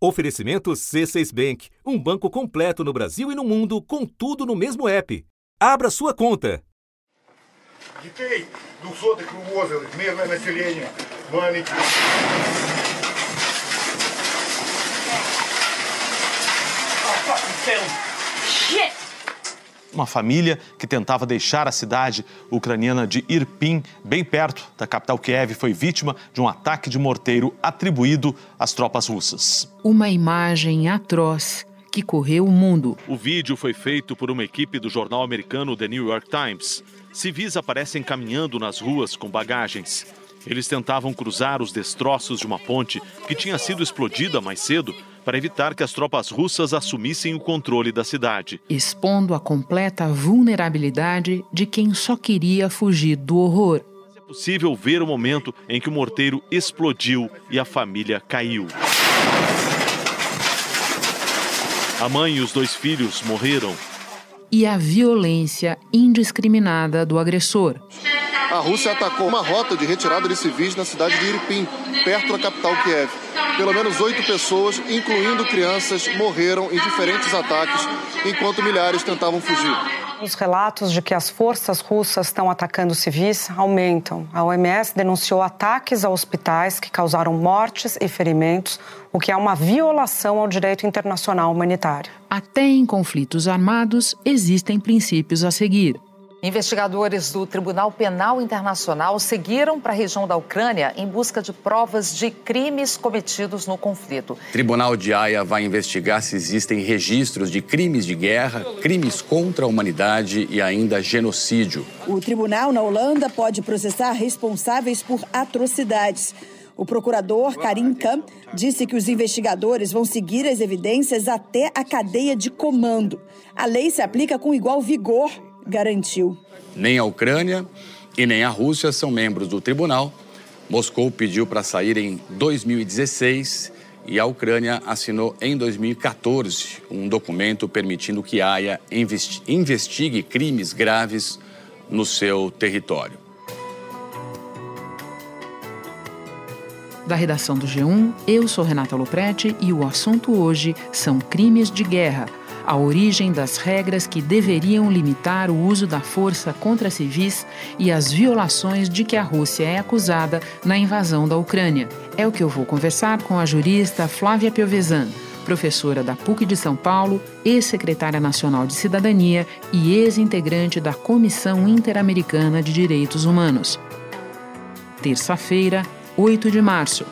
Oferecimento C6 Bank, um banco completo no Brasil e no mundo, com tudo no mesmo app. Abra sua conta. Дітей 200 вивозили, мирне населення, маленькі. Uma família que tentava deixar a cidade ucraniana de Irpin, bem perto da capital Kiev, foi vítima de um ataque de morteiro atribuído às tropas russas. Uma imagem atroz que correu o mundo. O vídeo foi feito por uma equipe do jornal americano The New York Times. Civis aparecem caminhando nas ruas com bagagens. Eles tentavam cruzar os destroços de uma ponte que tinha sido explodida mais cedo para evitar que as tropas russas assumissem o controle da cidade. Expondo a completa vulnerabilidade de quem só queria fugir do horror. É possível ver o momento em que o morteiro explodiu e a família caiu. A mãe e os dois filhos morreram. E a violência indiscriminada do agressor. A Rússia atacou uma rota de retirada de civis na cidade de Irpin, perto da capital Kiev. Pelo menos oito pessoas, incluindo crianças, morreram em diferentes ataques, enquanto milhares tentavam fugir. Os relatos de que as forças russas estão atacando civis aumentam. A OMS denunciou ataques a hospitais que causaram mortes e ferimentos, o que é uma violação ao direito internacional humanitário. Até em conflitos armados existem princípios a seguir. Investigadores do Tribunal Penal Internacional seguiram para a região da Ucrânia em busca de provas de crimes cometidos no conflito. O Tribunal de Haia vai investigar se existem registros de crimes de guerra, crimes contra a humanidade e ainda genocídio. O tribunal na Holanda pode processar responsáveis por atrocidades. O procurador Karim Khan disse que os investigadores vão seguir as evidências até a cadeia de comando. A lei se aplica com igual vigor garantiu. Nem a Ucrânia e nem a Rússia são membros do tribunal. Moscou pediu para sair em 2016 e a Ucrânia assinou em 2014 um documento permitindo que a Haia investigue crimes graves no seu território. Da redação do G1, eu sou Renata Loprete e o assunto hoje são crimes de guerra a origem das regras que deveriam limitar o uso da força contra civis e as violações de que a Rússia é acusada na invasão da Ucrânia. É o que eu vou conversar com a jurista Flávia Piovesan, professora da PUC de São Paulo, ex-secretária nacional de Cidadania e ex-integrante da Comissão Interamericana de Direitos Humanos. Terça-feira, 8 de março.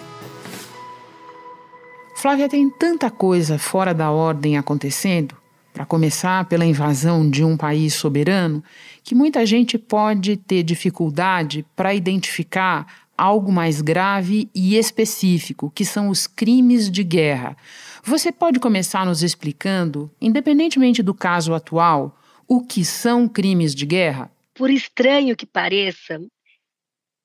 Flávia, tem tanta coisa fora da ordem acontecendo para começar pela invasão de um país soberano, que muita gente pode ter dificuldade para identificar algo mais grave e específico, que são os crimes de guerra. Você pode começar nos explicando, independentemente do caso atual, o que são crimes de guerra? Por estranho que pareça,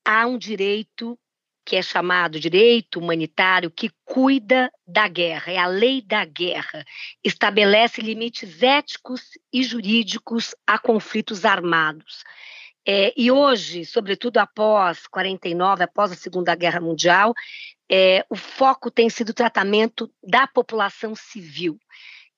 há um direito que é chamado direito humanitário, que cuida da guerra, é a lei da guerra. Estabelece limites éticos e jurídicos a conflitos armados. É, e hoje, sobretudo após 49, após a Segunda Guerra Mundial, é, o foco tem sido o tratamento da população civil.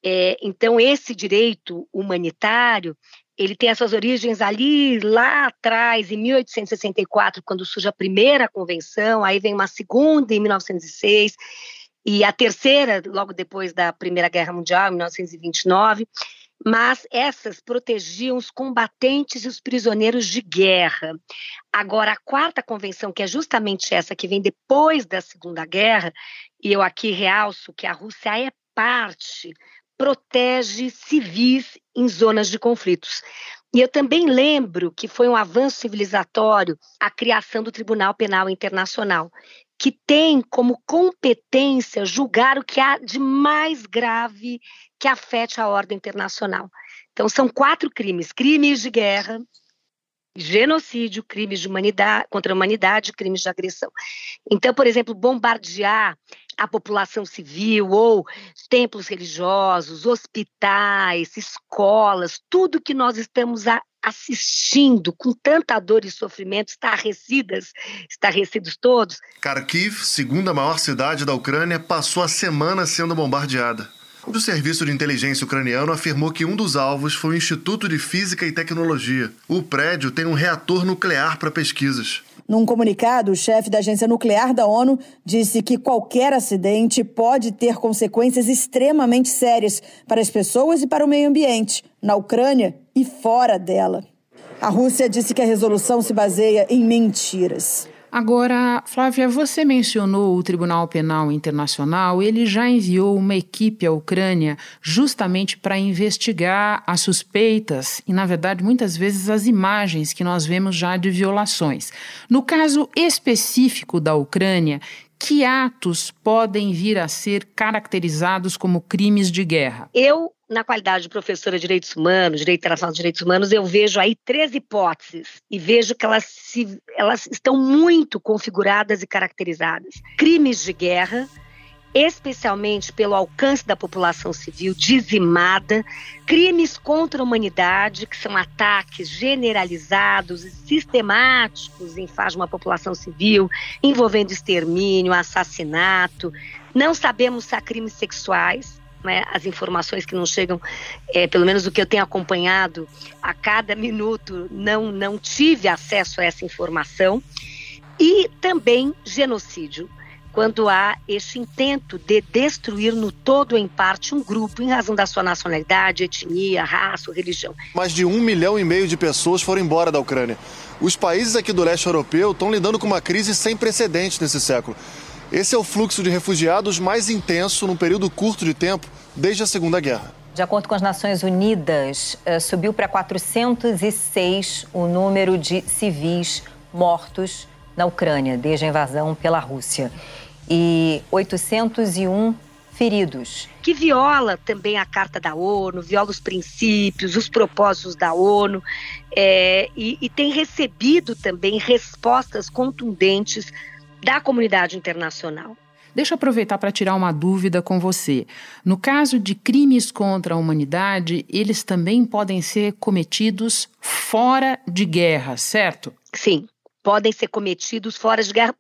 É, então, esse direito humanitário ele tem as suas origens ali lá atrás, em 1864, quando surge a primeira convenção, aí vem uma segunda em 1906 e a terceira logo depois da Primeira Guerra Mundial, em 1929. Mas essas protegiam os combatentes e os prisioneiros de guerra. Agora, a quarta convenção, que é justamente essa que vem depois da Segunda Guerra, e eu aqui realço que a Rússia é parte protege civis em zonas de conflitos. E eu também lembro que foi um avanço civilizatório a criação do Tribunal Penal Internacional, que tem como competência julgar o que há de mais grave que afete a ordem internacional. Então, são quatro crimes: crimes de guerra, genocídio, crimes de humanidade, contra a humanidade, crimes de agressão. Então, por exemplo, bombardear a população civil ou templos religiosos, hospitais, escolas, tudo que nós estamos assistindo com tanta dor e sofrimento, estarrecidas, estarrecidos todos. Kharkiv, segunda maior cidade da Ucrânia, passou a semana sendo bombardeada. O Serviço de Inteligência Ucraniano afirmou que um dos alvos foi o Instituto de Física e Tecnologia. O prédio tem um reator nuclear para pesquisas. Num comunicado, o chefe da Agência Nuclear da ONU disse que qualquer acidente pode ter consequências extremamente sérias para as pessoas e para o meio ambiente, na Ucrânia e fora dela. A Rússia disse que a resolução se baseia em mentiras. Agora, Flávia, você mencionou o Tribunal Penal Internacional. Ele já enviou uma equipe à Ucrânia justamente para investigar as suspeitas e, na verdade, muitas vezes as imagens que nós vemos já de violações. No caso específico da Ucrânia, que atos podem vir a ser caracterizados como crimes de guerra? Eu na qualidade de professora de direitos humanos, direito internacional de direitos humanos, eu vejo aí três hipóteses e vejo que elas, se, elas estão muito configuradas e caracterizadas. Crimes de guerra, especialmente pelo alcance da população civil dizimada, crimes contra a humanidade, que são ataques generalizados e sistemáticos em face de uma população civil, envolvendo extermínio, assassinato. Não sabemos se há crimes sexuais, né, as informações que não chegam, é, pelo menos o que eu tenho acompanhado a cada minuto, não, não tive acesso a essa informação. E também genocídio, quando há este intento de destruir no todo ou em parte um grupo em razão da sua nacionalidade, etnia, raça ou religião. Mais de um milhão e meio de pessoas foram embora da Ucrânia. Os países aqui do leste europeu estão lidando com uma crise sem precedentes nesse século. Esse é o fluxo de refugiados mais intenso num período curto de tempo desde a Segunda Guerra. De acordo com as Nações Unidas, eh, subiu para 406 o número de civis mortos na Ucrânia desde a invasão pela Rússia e 801 feridos. Que viola também a Carta da ONU, viola os princípios, os propósitos da ONU é, e, e tem recebido também respostas contundentes da comunidade internacional. Deixa eu aproveitar para tirar uma dúvida com você. No caso de crimes contra a humanidade, eles também podem ser cometidos fora de guerra, certo? Sim, podem ser cometidos fora de guerra.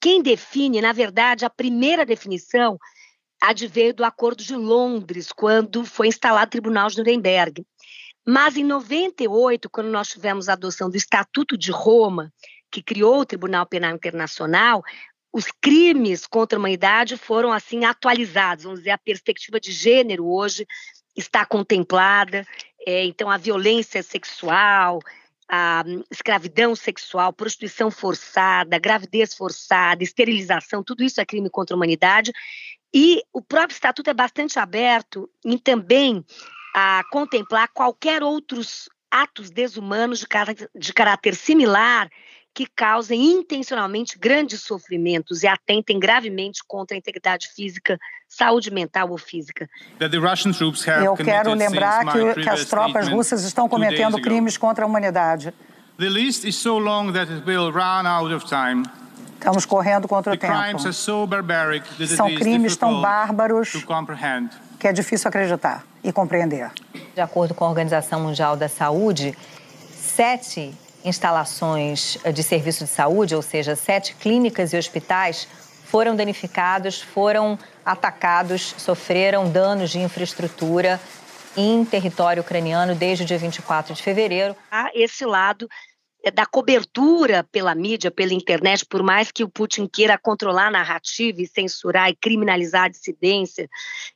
Quem define, na verdade, a primeira definição adveio do Acordo de Londres, quando foi instalado o Tribunal de Nuremberg. Mas em 98, quando nós tivemos a adoção do Estatuto de Roma, que criou o Tribunal Penal Internacional, os crimes contra a humanidade foram assim atualizados, vamos dizer, a perspectiva de gênero hoje está contemplada, é, então a violência sexual, a escravidão sexual, prostituição forçada, gravidez forçada, esterilização, tudo isso é crime contra a humanidade. E o próprio estatuto é bastante aberto em também a contemplar qualquer outros atos desumanos de de caráter similar que causem intencionalmente grandes sofrimentos e atentem gravemente contra a integridade física, saúde mental ou física. Eu quero lembrar que, que as tropas russas estão cometendo crimes contra a humanidade. Estamos correndo contra o tempo. São crimes tão bárbaros que é difícil acreditar e compreender. De acordo com a Organização Mundial da Saúde, sete instalações de serviço de saúde, ou seja, sete clínicas e hospitais, foram danificados, foram atacados, sofreram danos de infraestrutura em território ucraniano desde o dia 24 de fevereiro. Há esse lado da cobertura pela mídia, pela internet, por mais que o Putin queira controlar a narrativa e censurar e criminalizar a dissidência,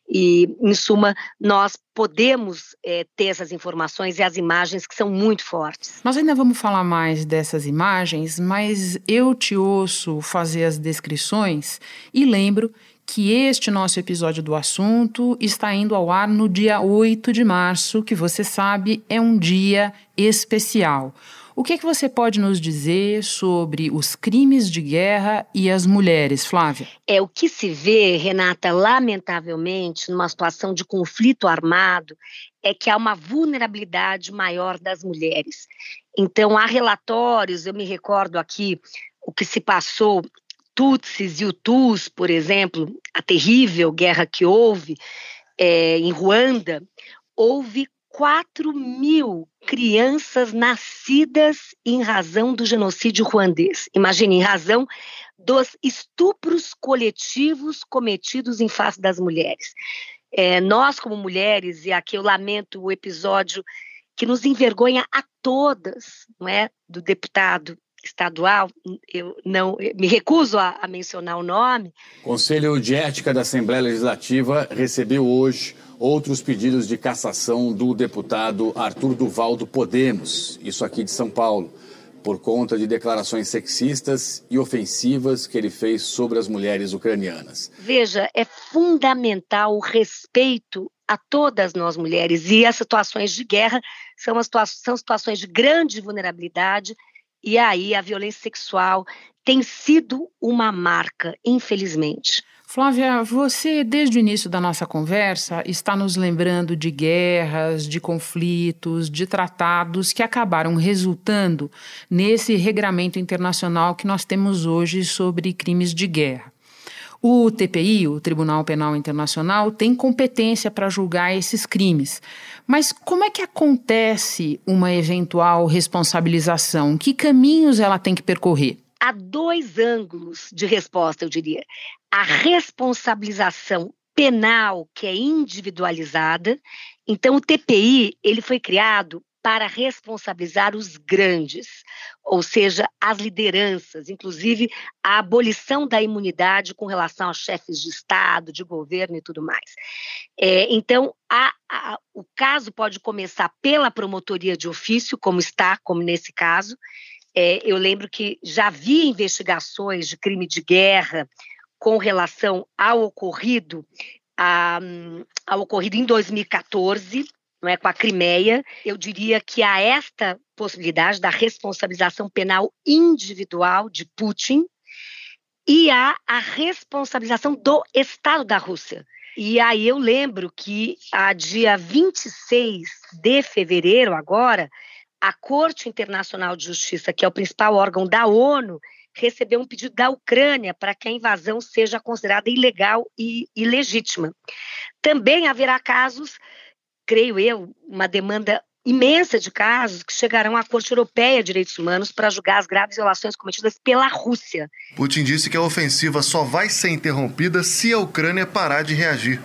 e, em suma, nós podemos é, ter essas informações e as imagens que são muito fortes. Nós ainda vamos falar mais dessas imagens, mas eu te ouço fazer as descrições e lembro que este nosso episódio do assunto está indo ao ar no dia 8 de março, que você sabe é um dia especial. O que, é que você pode nos dizer sobre os crimes de guerra e as mulheres, Flávia? É o que se vê, Renata, lamentavelmente, numa situação de conflito armado, é que há uma vulnerabilidade maior das mulheres. Então, há relatórios, eu me recordo aqui o que se passou Tutsis e Hutus, por exemplo, a terrível guerra que houve é, em Ruanda, houve 4 mil crianças nascidas em razão do genocídio ruandês. Imagine, em razão dos estupros coletivos cometidos em face das mulheres. É, nós, como mulheres, e aqui eu lamento o episódio que nos envergonha a todas, não é, do deputado estadual, eu não me recuso a, a mencionar o nome. Conselho de Ética da Assembleia Legislativa recebeu hoje outros pedidos de cassação do deputado Arthur Duval do Podemos, isso aqui de São Paulo, por conta de declarações sexistas e ofensivas que ele fez sobre as mulheres ucranianas. Veja, é fundamental o respeito a todas nós mulheres e as situações de guerra são, são situações de grande vulnerabilidade e aí a violência sexual tem sido uma marca, infelizmente. Flávia, você, desde o início da nossa conversa, está nos lembrando de guerras, de conflitos, de tratados que acabaram resultando nesse regramento internacional que nós temos hoje sobre crimes de guerra. O TPI, o Tribunal Penal Internacional, tem competência para julgar esses crimes. Mas como é que acontece uma eventual responsabilização? Que caminhos ela tem que percorrer? Há dois ângulos de resposta, eu diria. A responsabilização penal, que é individualizada. Então, o TPI ele foi criado para responsabilizar os grandes, ou seja, as lideranças, inclusive a abolição da imunidade com relação aos chefes de Estado, de governo e tudo mais. É, então, a, a, o caso pode começar pela promotoria de ofício, como está, como nesse caso. É, eu lembro que já havia investigações de crime de guerra com relação ao ocorrido, a, ao ocorrido em 2014, não é, com a Crimeia, eu diria que há esta possibilidade da responsabilização penal individual de Putin e há a responsabilização do Estado da Rússia. E aí eu lembro que a dia 26 de fevereiro agora, a Corte Internacional de Justiça, que é o principal órgão da ONU, recebeu um pedido da Ucrânia para que a invasão seja considerada ilegal e ilegítima. Também haverá casos creio eu, uma demanda imensa de casos que chegarão à Corte Europeia de Direitos Humanos para julgar as graves violações cometidas pela Rússia. Putin disse que a ofensiva só vai ser interrompida se a Ucrânia parar de reagir.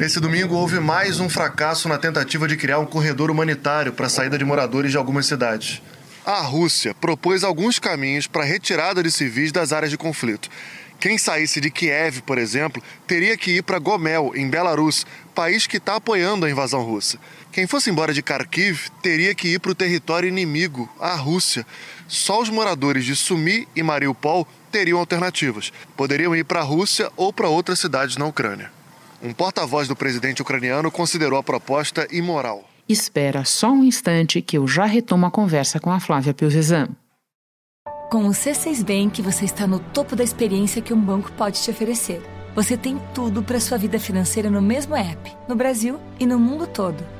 Nesse domingo houve mais um fracasso na tentativa de criar um corredor humanitário para a saída de moradores de algumas cidades. A Rússia propôs alguns caminhos para a retirada de civis das áreas de conflito. Quem saísse de Kiev, por exemplo, teria que ir para Gomel, em Belarus, país que está apoiando a invasão russa. Quem fosse embora de Kharkiv teria que ir para o território inimigo, a Rússia. Só os moradores de Sumi e Mariupol teriam alternativas. Poderiam ir para a Rússia ou para outras cidades na Ucrânia. Um porta-voz do presidente ucraniano considerou a proposta imoral. Espera só um instante que eu já retomo a conversa com a Flávia Pilvesan. Com o C6 Bank, você está no topo da experiência que um banco pode te oferecer. Você tem tudo para sua vida financeira no mesmo app, no Brasil e no mundo todo.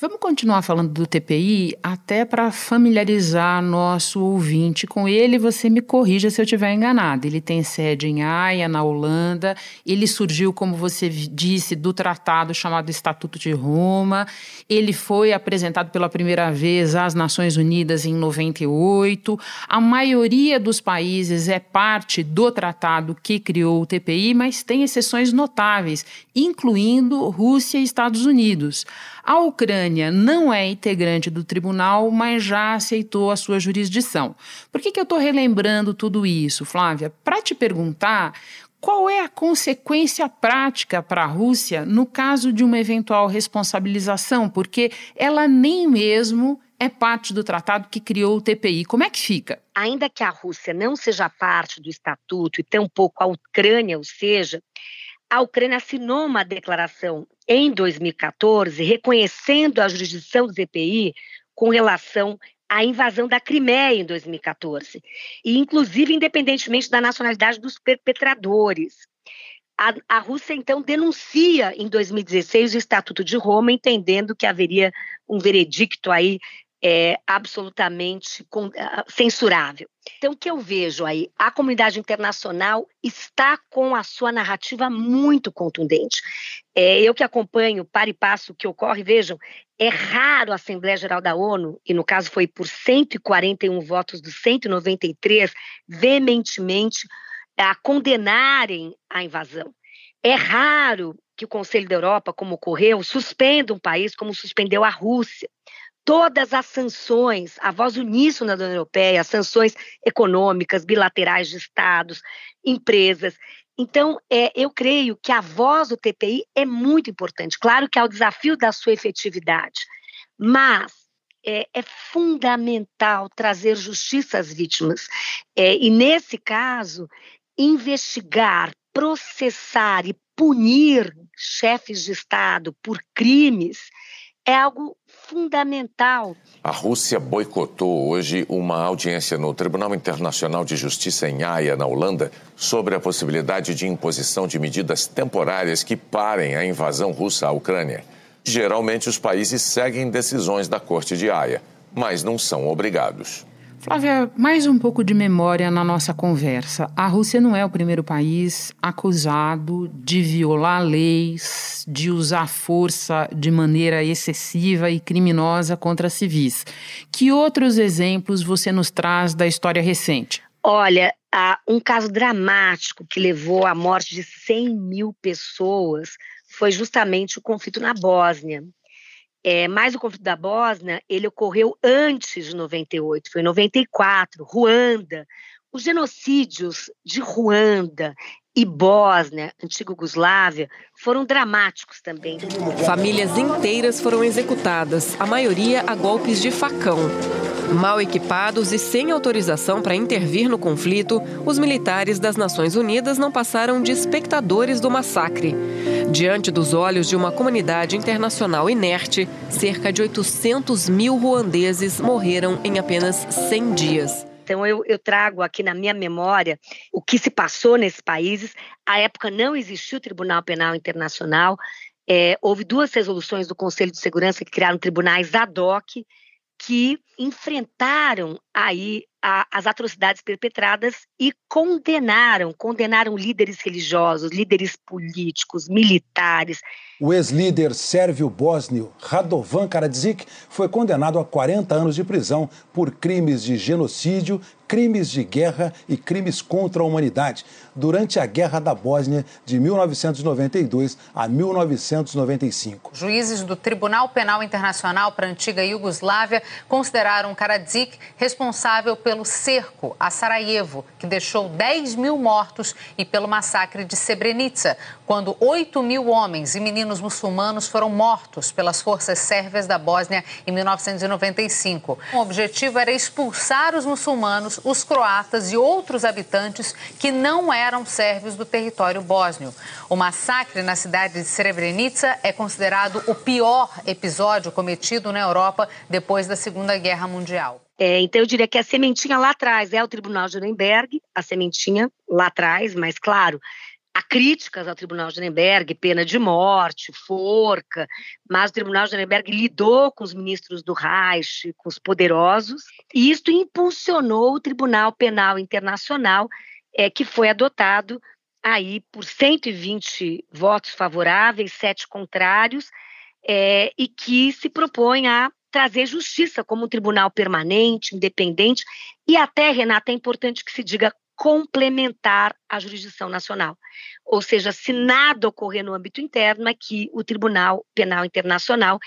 Vamos continuar falando do TPI até para familiarizar nosso ouvinte com ele. Você me corrija se eu estiver enganado. Ele tem sede em Haia, na Holanda. Ele surgiu, como você disse, do tratado chamado Estatuto de Roma. Ele foi apresentado pela primeira vez às Nações Unidas em 98. A maioria dos países é parte do tratado que criou o TPI, mas tem exceções notáveis, incluindo Rússia e Estados Unidos. A Ucrânia não é integrante do tribunal, mas já aceitou a sua jurisdição. Por que, que eu estou relembrando tudo isso, Flávia? Para te perguntar qual é a consequência prática para a Rússia no caso de uma eventual responsabilização, porque ela nem mesmo é parte do tratado que criou o TPI. Como é que fica? Ainda que a Rússia não seja parte do estatuto e tampouco a Ucrânia o seja, a Ucrânia assinou uma declaração em 2014 reconhecendo a jurisdição do ZPI com relação a invasão da Crimeia em 2014, e inclusive independentemente da nacionalidade dos perpetradores. A, a, Rússia, então, denuncia em 2016 o Estatuto de Roma, entendendo que haveria um veredicto aí é, absolutamente censurável. Então, o que eu vejo aí? A comunidade internacional está com a sua narrativa muito contundente. É, eu que acompanho para e passo o que ocorre, vejam, é raro a Assembleia Geral da ONU, e no caso foi por 141 votos dos 193, veementemente a condenarem a invasão. É raro que o Conselho da Europa, como ocorreu, suspenda um país como suspendeu a Rússia todas as sanções, a voz uníssona da União Europeia, sanções econômicas, bilaterais de estados, empresas. Então, é, eu creio que a voz do TPI é muito importante. Claro que há o desafio da sua efetividade, mas é, é fundamental trazer justiça às vítimas. É, e, nesse caso, investigar, processar e punir chefes de Estado por crimes é algo fundamental. A Rússia boicotou hoje uma audiência no Tribunal Internacional de Justiça em Haia, na Holanda, sobre a possibilidade de imposição de medidas temporárias que parem a invasão russa à Ucrânia. Geralmente, os países seguem decisões da Corte de Haia, mas não são obrigados. Flávia, mais um pouco de memória na nossa conversa. A Rússia não é o primeiro país acusado de violar leis, de usar força de maneira excessiva e criminosa contra civis. Que outros exemplos você nos traz da história recente? Olha, um caso dramático que levou à morte de 100 mil pessoas foi justamente o conflito na Bósnia. É, mas o conflito da Bósnia, ele ocorreu antes de 98, foi em 94, Ruanda. Os genocídios de Ruanda e Bósnia, antiga Yugoslávia, foram dramáticos também. Famílias inteiras foram executadas, a maioria a golpes de facão. Mal equipados e sem autorização para intervir no conflito, os militares das Nações Unidas não passaram de espectadores do massacre. Diante dos olhos de uma comunidade internacional inerte, cerca de 800 mil ruandeses morreram em apenas 100 dias. Então, eu, eu, trago aqui na minha memória o que se passou nesses países. À época não existiu o Tribunal Penal Internacional. É, houve duas resoluções do Conselho de Segurança que criaram tribunais ad hoc que enfrentaram aí a, as atrocidades perpetradas e condenaram, condenaram líderes religiosos, líderes políticos, militares. O ex-líder sérvio bósnio Radovan Karadzic foi condenado a 40 anos de prisão por crimes de genocídio, crimes de guerra e crimes contra a humanidade durante a Guerra da Bósnia de 1992 a 1995. Juízes do Tribunal Penal Internacional para a antiga Iugoslávia consideraram Karadzic responsável pelo cerco a Sarajevo, que deixou 10 mil mortos, e pelo massacre de Srebrenica, quando 8 mil homens e meninos muçulmanos foram mortos pelas forças sérvias da Bósnia em 1995. O objetivo era expulsar os muçulmanos, os croatas e outros habitantes que não eram sérvios do território bósnio. O massacre na cidade de Srebrenica é considerado o pior episódio cometido na Europa depois da Segunda Guerra Mundial. É, então, eu diria que a sementinha lá atrás é o Tribunal de Nuremberg, a sementinha lá atrás, mas claro, há críticas ao Tribunal de Nuremberg, pena de morte, forca, mas o Tribunal de Nuremberg lidou com os ministros do Reich, com os poderosos, e isto impulsionou o Tribunal Penal Internacional, é, que foi adotado aí por 120 votos favoráveis, sete contrários, é, e que se propõe a trazer justiça como um tribunal permanente, independente e até, Renata, é importante que se diga complementar à jurisdição nacional. Ou seja, se nada ocorrer no âmbito interno, é que o Tribunal Penal Internacional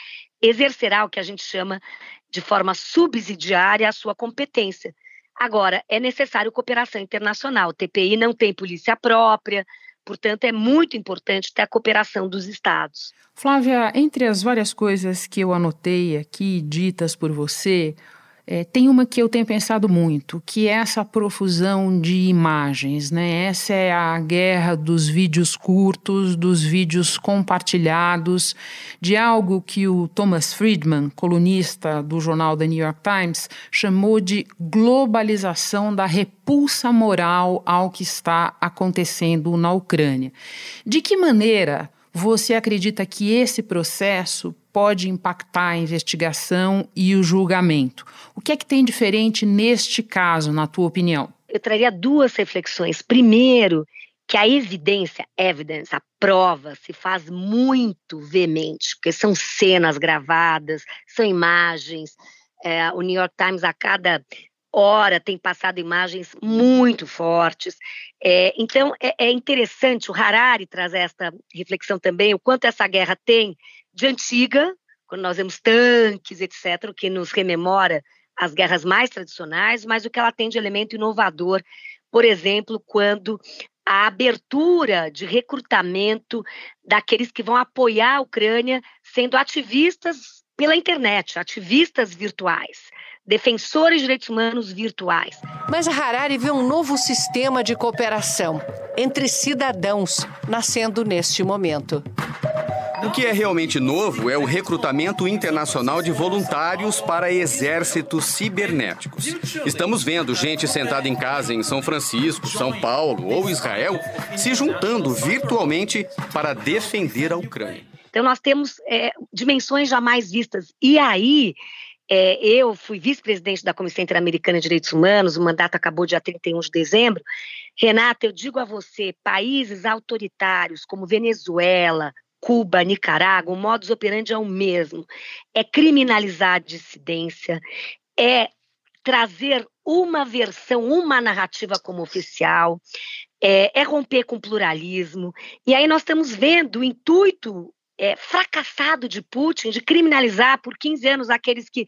exercerá o que a gente chama de forma subsidiária a sua competência. Agora, é necessário cooperação internacional. O TPI não tem polícia própria, Portanto, é muito importante ter a cooperação dos estados. Flávia, entre as várias coisas que eu anotei aqui, ditas por você, É, tem uma que eu tenho pensado muito, que é essa profusão de imagens, né? Essa é a guerra dos vídeos curtos, dos vídeos compartilhados, de algo que o Thomas Friedman, colunista do jornal The New York Times, chamou de globalização da repulsa moral ao que está acontecendo na Ucrânia. De que maneira você acredita que esse processo pode impactar a investigação e o julgamento? O que é que tem diferente neste caso, na tua opinião? Eu traria duas reflexões. Primeiro, que a evidência, evidence, a prova, se faz muito veemente, porque são cenas gravadas, são imagens. É, o New York Times, a cada hora tem passado imagens muito fortes. É, então, é, é, interessante, o Harari traz esta reflexão também, o quanto essa guerra tem de antiga, quando nós vemos tanques, etc., o que nos rememora as guerras mais tradicionais, mas o que ela tem de elemento inovador, por exemplo, quando a abertura de recrutamento daqueles que vão apoiar a Ucrânia sendo ativistas pela internet, ativistas virtuais defensores de direitos humanos virtuais. Mas Harari vê um novo sistema de cooperação entre cidadãos nascendo neste momento. O que é realmente novo é o recrutamento internacional de voluntários para exércitos cibernéticos. Estamos vendo gente sentada em casa em São Francisco, São Paulo ou Israel se juntando virtualmente para defender a Ucrânia. Então, nós temos é, dimensões jamais vistas. E aí, é, eu fui vice-presidente da Comissão Interamericana de Direitos Humanos, o mandato acabou dia 31 de dezembro. Renata, eu digo a você, países autoritários como Venezuela, Cuba, Nicarágua, o modus operandi é o mesmo. É criminalizar a dissidência, é trazer uma versão, uma narrativa como oficial, é, é romper com o pluralismo. E aí nós estamos vendo o intuito é, fracassado de Putin de criminalizar por 15 anos aqueles que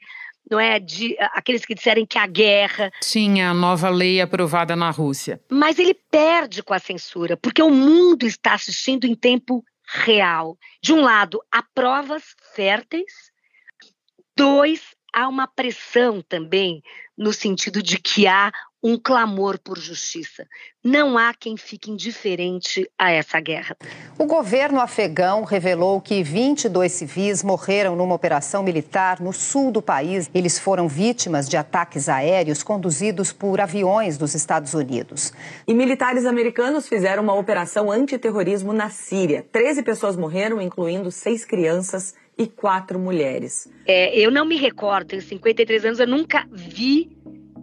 não é de aqueles que disserem que a guerra. Sim, a nova lei aprovada na Rússia. Mas ele perde com a censura, porque o mundo está assistindo em tempo real. De um lado, há provas férteis. Dois, há uma pressão também no sentido de que há um clamor por justiça. Não há quem fique indiferente a essa guerra. O governo afegão revelou que 22 civis morreram numa operação militar no sul do país. Eles foram vítimas de ataques aéreos conduzidos por aviões dos Estados Unidos. E militares americanos fizeram uma operação antiterrorismo na Síria. 13 pessoas morreram, incluindo seis crianças e quatro mulheres. É, eu não me recordo, tenho 53 anos, eu nunca vi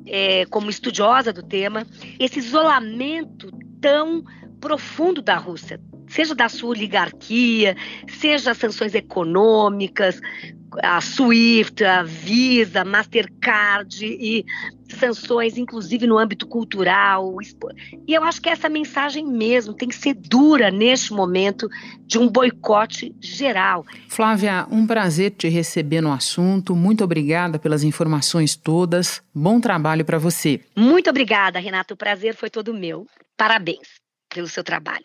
é, como estudiosa do tema, esse isolamento tão profundo da Rússia, seja da sua oligarquia, seja as sanções econômicas, a SWIFT, a Visa, Mastercard e sanções, inclusive no âmbito cultural. E eu acho que essa mensagem mesmo tem que ser dura neste momento de um boicote geral. Flávia, um prazer te receber no assunto. Muito obrigada pelas informações todas. Bom trabalho para você. Muito obrigada, Renato. O prazer foi todo meu. Parabéns pelo seu trabalho.